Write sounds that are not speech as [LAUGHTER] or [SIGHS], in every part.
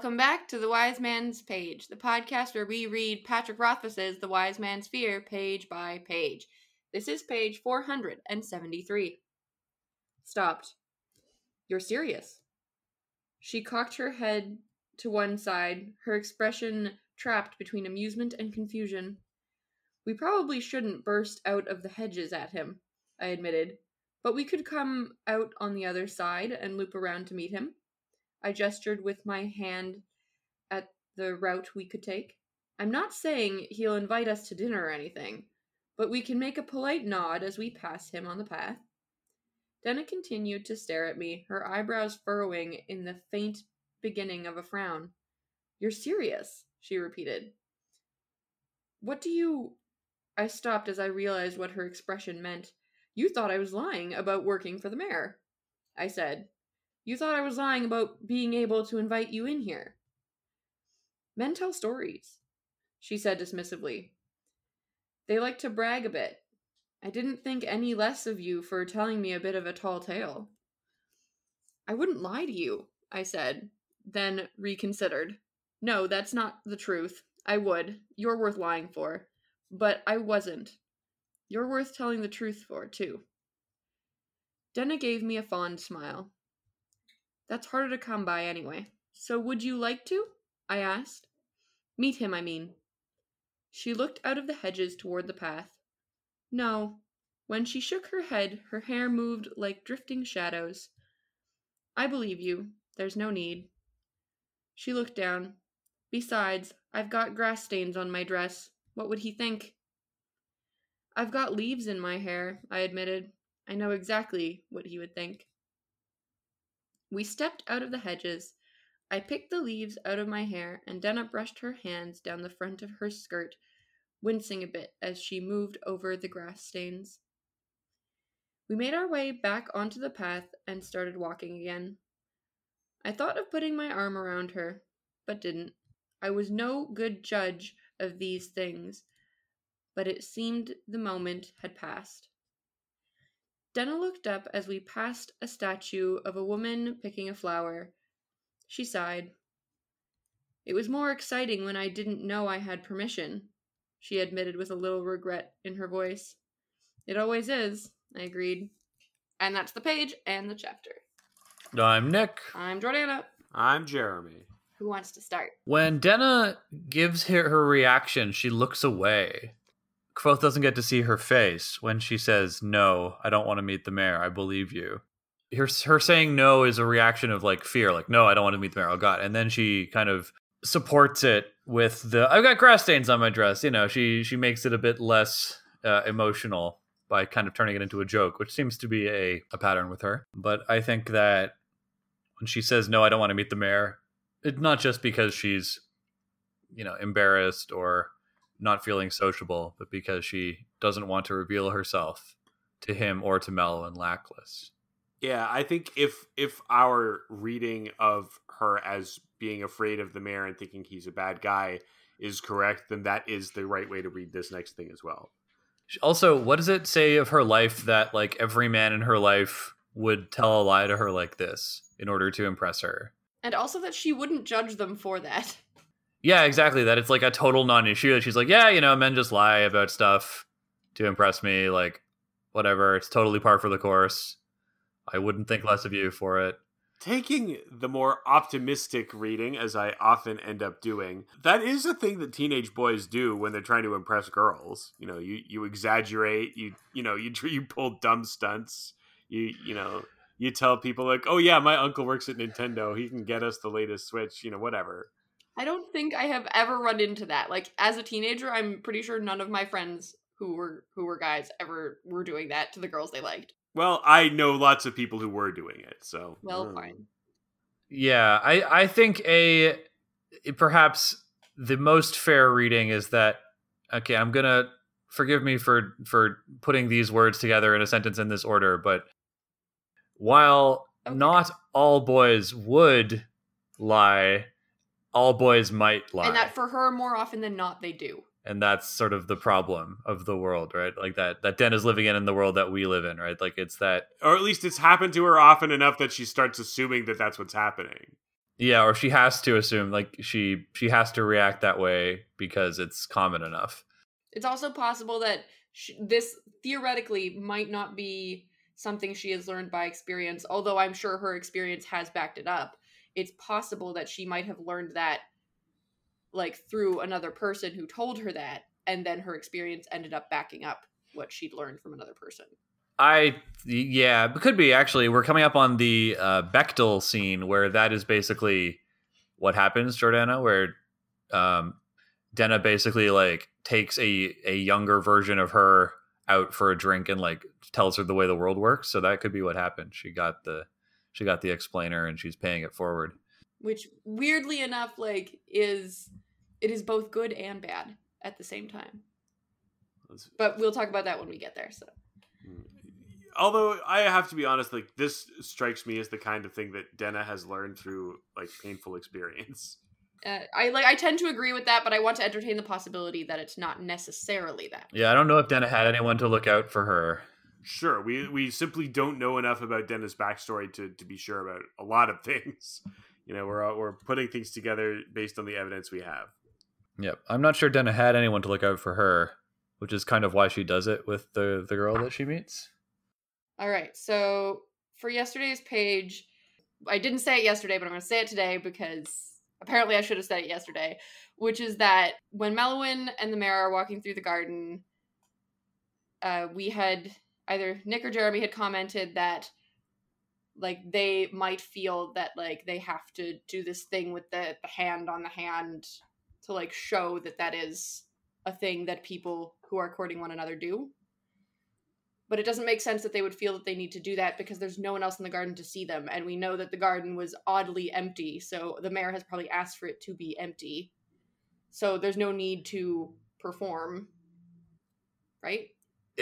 Welcome back to the Wise Man's Page, the podcast where we read Patrick Rothfuss's The Wise Man's Fear page by page. This is page 473. Stopped. You're serious. She cocked her head to one side, her expression trapped between amusement and confusion. We probably shouldn't burst out of the hedges at him, I admitted, but we could come out on the other side and loop around to meet him. I gestured with my hand at the route we could take. I'm not saying he'll invite us to dinner or anything, but we can make a polite nod as we pass him on the path. Denna continued to stare at me, her eyebrows furrowing in the faint beginning of a frown. You're serious, she repeated. What do you. I stopped as I realized what her expression meant. You thought I was lying about working for the mayor, I said, you thought I was lying about being able to invite you in here. Men tell stories, she said dismissively. They like to brag a bit. I didn't think any less of you for telling me a bit of a tall tale. I wouldn't lie to you, I said, then reconsidered. No, that's not the truth. I would. You're worth lying for. But I wasn't. You're worth telling the truth for, too. Denna gave me a fond smile. That's harder to come by anyway. So would you like to? I asked. Meet him, I mean. She looked out of the hedges toward the path. No. When she shook her head, her hair moved like drifting shadows. I believe you. There's no need. She looked down. Besides, I've got grass stains on my dress. What would he think? I've got leaves in my hair, I admitted. I know exactly what he would think. We stepped out of the hedges. I picked the leaves out of my hair, and Denna brushed her hands down the front of her skirt, wincing a bit as she moved over the grass stains. We made our way back onto the path and started walking again. I thought of putting my arm around her, but didn't. I was no good judge of these things, but it seemed the moment had passed. Denna looked up as we passed a statue of a woman picking a flower. She sighed. It was more exciting when I didn't know I had permission, she admitted with a little regret in her voice. It always is, I agreed. And that's the page and the chapter. I'm Nick. I'm Jordana. I'm Jeremy. Who wants to start? When Denna gives her, her reaction, she looks away. Kvothe doesn't get to see her face when she says, No, I don't want to meet the mayor. I believe you. Her, her saying no is a reaction of like fear, like, No, I don't want to meet the mayor. Oh, God. And then she kind of supports it with the I've got grass stains on my dress. You know, she she makes it a bit less uh, emotional by kind of turning it into a joke, which seems to be a, a pattern with her. But I think that when she says no, I don't want to meet the mayor, it's not just because she's you know embarrassed or not feeling sociable, but because she doesn't want to reveal herself to him or to Meluan Lackless. Yeah, I think if if our reading of her as being afraid of the mayor and thinking he's a bad guy is correct, then that is the right way to read this next thing as well. Also, what does it say of her life that like every man in her life would tell a lie to her like this in order to impress her? And also that she wouldn't judge them for that. [LAUGHS] Yeah, exactly. That it's like a total non-issue. That she's like, yeah, you know, men just lie about stuff to impress me. Like, whatever. It's totally par for the course. I wouldn't think less of you for it. Taking the more optimistic reading, as I often end up doing, that is a thing that teenage boys do when they're trying to impress girls. You know, you you exaggerate, you you know, you you pull dumb stunts. You you know, you tell people like, "Oh yeah, my uncle works at Nintendo. He can get us the latest Switch." You know, whatever. I don't think I have ever run into that. Like as a teenager, I'm pretty sure none of my friends who were who were guys ever were doing that to the girls they liked. Well, I know lots of people who were doing it, so Well, mm. fine. Yeah, I I think a perhaps the most fair reading is that okay, I'm going to forgive me for for putting these words together in a sentence in this order, but while Okay. not all boys would lie, all boys might lie. And that for her more often than not they do. and that's sort of the problem of the world, right? Like that that Den is living in in the world that we live in, right? Like it's that Or at least it's happened to her often enough that she starts assuming that that's what's happening. Yeah, or she has to assume like she she has to react that way because it's common enough. It's also possible that sh this theoretically might not be something she has learned by experience, although I'm sure her experience has backed it up. It's possible that she might have learned that like through another person who told her that and then her experience ended up backing up what she'd learned from another person. I yeah, it could be actually. We're coming up on the uh, Bechdel scene where that is basically what happens, Jordana, where um, Denna basically like takes a a younger version of her out for a drink and like tells her the way the world works. So that could be what happened. She got the she got the explainer and she's paying it forward. Which weirdly enough, like is it is both good and bad at the same time. But we'll talk about that when we get there. So although I have to be honest, like this strikes me as the kind of thing that Denna has learned through like painful experience. Uh, I like I tend to agree with that, but I want to entertain the possibility that it's not necessarily that. Yeah, I don't know if Denna had anyone to look out for her. Sure, we we simply don't know enough about Denna's backstory to to be sure about a lot of [LAUGHS] things. You know, we're we're putting things together based on the evidence we have. Yep, I'm not sure Denna had anyone to look out for her, which is kind of why she does it with the the girl that she meets. All right. So for yesterday's page, I didn't say it yesterday, but I'm going to say it today because apparently I should have said it yesterday, which is that when Meluan and the mayor are walking through the garden, uh, we had either Nick or Jeremy had commented that like they might feel that like they have to do this thing with the, the hand on the hand to like show that that is a thing that people who are courting one another do. But it doesn't make sense that they would feel that they need to do that because there's no one else in the garden to see them. And we know that the garden was oddly empty so the mayor has probably asked for it to be empty. So there's no need to perform right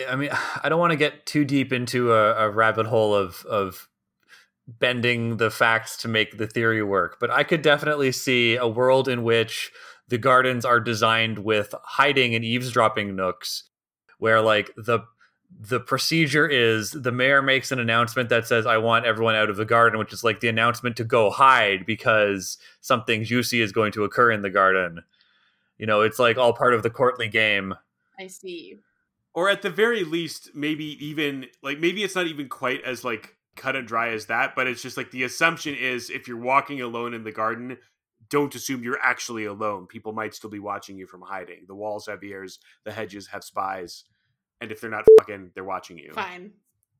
i mean [SIGHS] i don't want to get too deep into a, a rabbit hole of of bending the facts to make the theory work but i could definitely see a world in which the gardens are designed with hiding and eavesdropping nooks where like the the procedure is the mayor makes an announcement that says, I want everyone out of the garden, which is like the announcement to go hide because something juicy is going to occur in the garden. You know, it's like all part of the courtly game. I see. Or at the very least, maybe even like maybe it's not even quite as like cut and dry as that, but it's just like the assumption is if you're walking alone in the garden, don't assume you're actually alone. People might still be watching you from hiding. The walls have ears, the hedges have spies and if they're not fucking, they're watching you. Fine.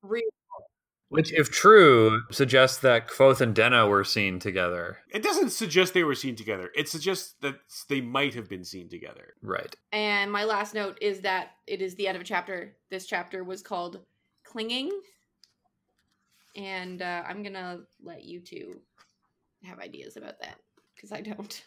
Real. Which, if true, suggests that Kvothe and Denna were seen together. It doesn't suggest they were seen together. It suggests that they might have been seen together. Right. And my last note is that it is the end of a chapter. This chapter was called Clinging. And uh, I'm going to let you two have ideas about that because I don't.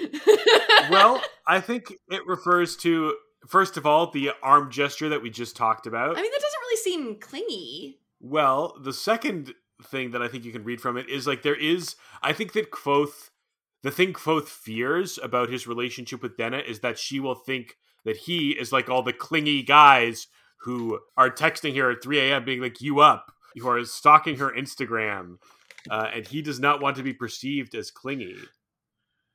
[LAUGHS] well, I think it refers to First of all, the arm gesture that we just talked about. I mean, that doesn't really seem clingy. Well, the second thing that I think you can read from it is like there is. I think that Kvothe the thing Kvothe fears about his relationship with Denna is that she will think that he is like all the clingy guys who are texting her at 3 a.m. being like, "You up?" who are stalking her Instagram, uh, and he does not want to be perceived as clingy.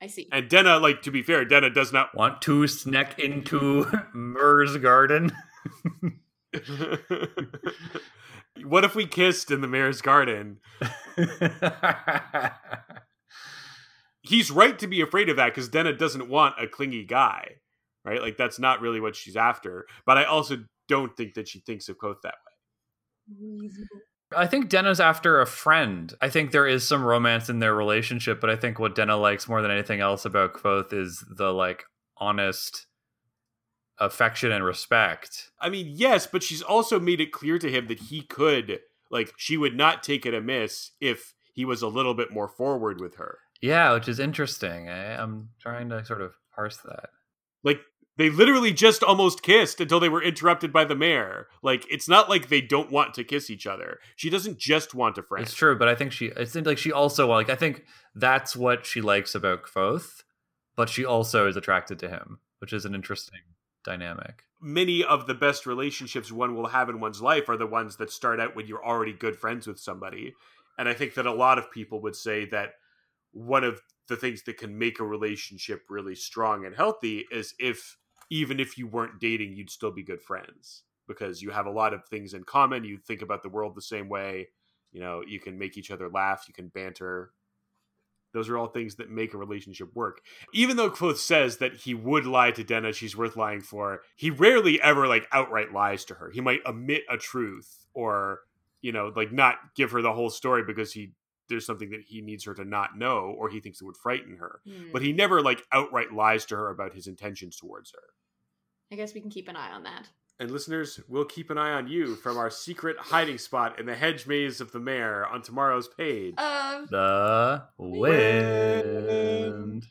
I see. And Denna, like to be fair, Denna does not want to sneak into [LAUGHS] Maer's garden. [LAUGHS] what if we kissed in the mayor's garden? [LAUGHS] He's right to be afraid of that because Denna doesn't want a clingy guy, right? Like that's not really what she's after. But I also don't think that she thinks of Kvothe that way. I think Denna's after a friend. I think there is some romance in their relationship, but I think what Denna likes more than anything else about Kvothe is the like honest affection and respect. I mean, yes, but she's also made it clear to him that he could like she would not take it amiss if he was a little bit more forward with her. Yeah, which is interesting. I, I'm trying to sort of parse that. Like they literally just almost kissed until they were interrupted by the mayor. Like it's not like they don't want to kiss each other. She doesn't just want a friend. It's true, but I think she it seems like she also like I think that's what she likes about Kvothe, but she also is attracted to him, which is an interesting dynamic. Many of the best relationships one will have in one's life are the ones that start out when you're already good friends with somebody. And I think that a lot of people would say that one of the things that can make a relationship really strong and healthy is if even if you weren't dating, you'd still be good friends because you have a lot of things in common. You think about the world the same way. You know, you can make each other laugh, you can banter. Those are all things that make a relationship work. Even though Kvothe says that he would lie to Denna, she's worth lying for, he rarely ever like outright lies to her. He might omit a truth or, you know, like not give her the whole story because he there's something that he needs her to not know or he thinks it would frighten her. Hmm. But he never like outright lies to her about his intentions towards her. I guess we can keep an eye on that. And listeners, we'll keep an eye on you from our secret hiding spot in the hedge maze of the Maer on tomorrow's page. Uh, The wind.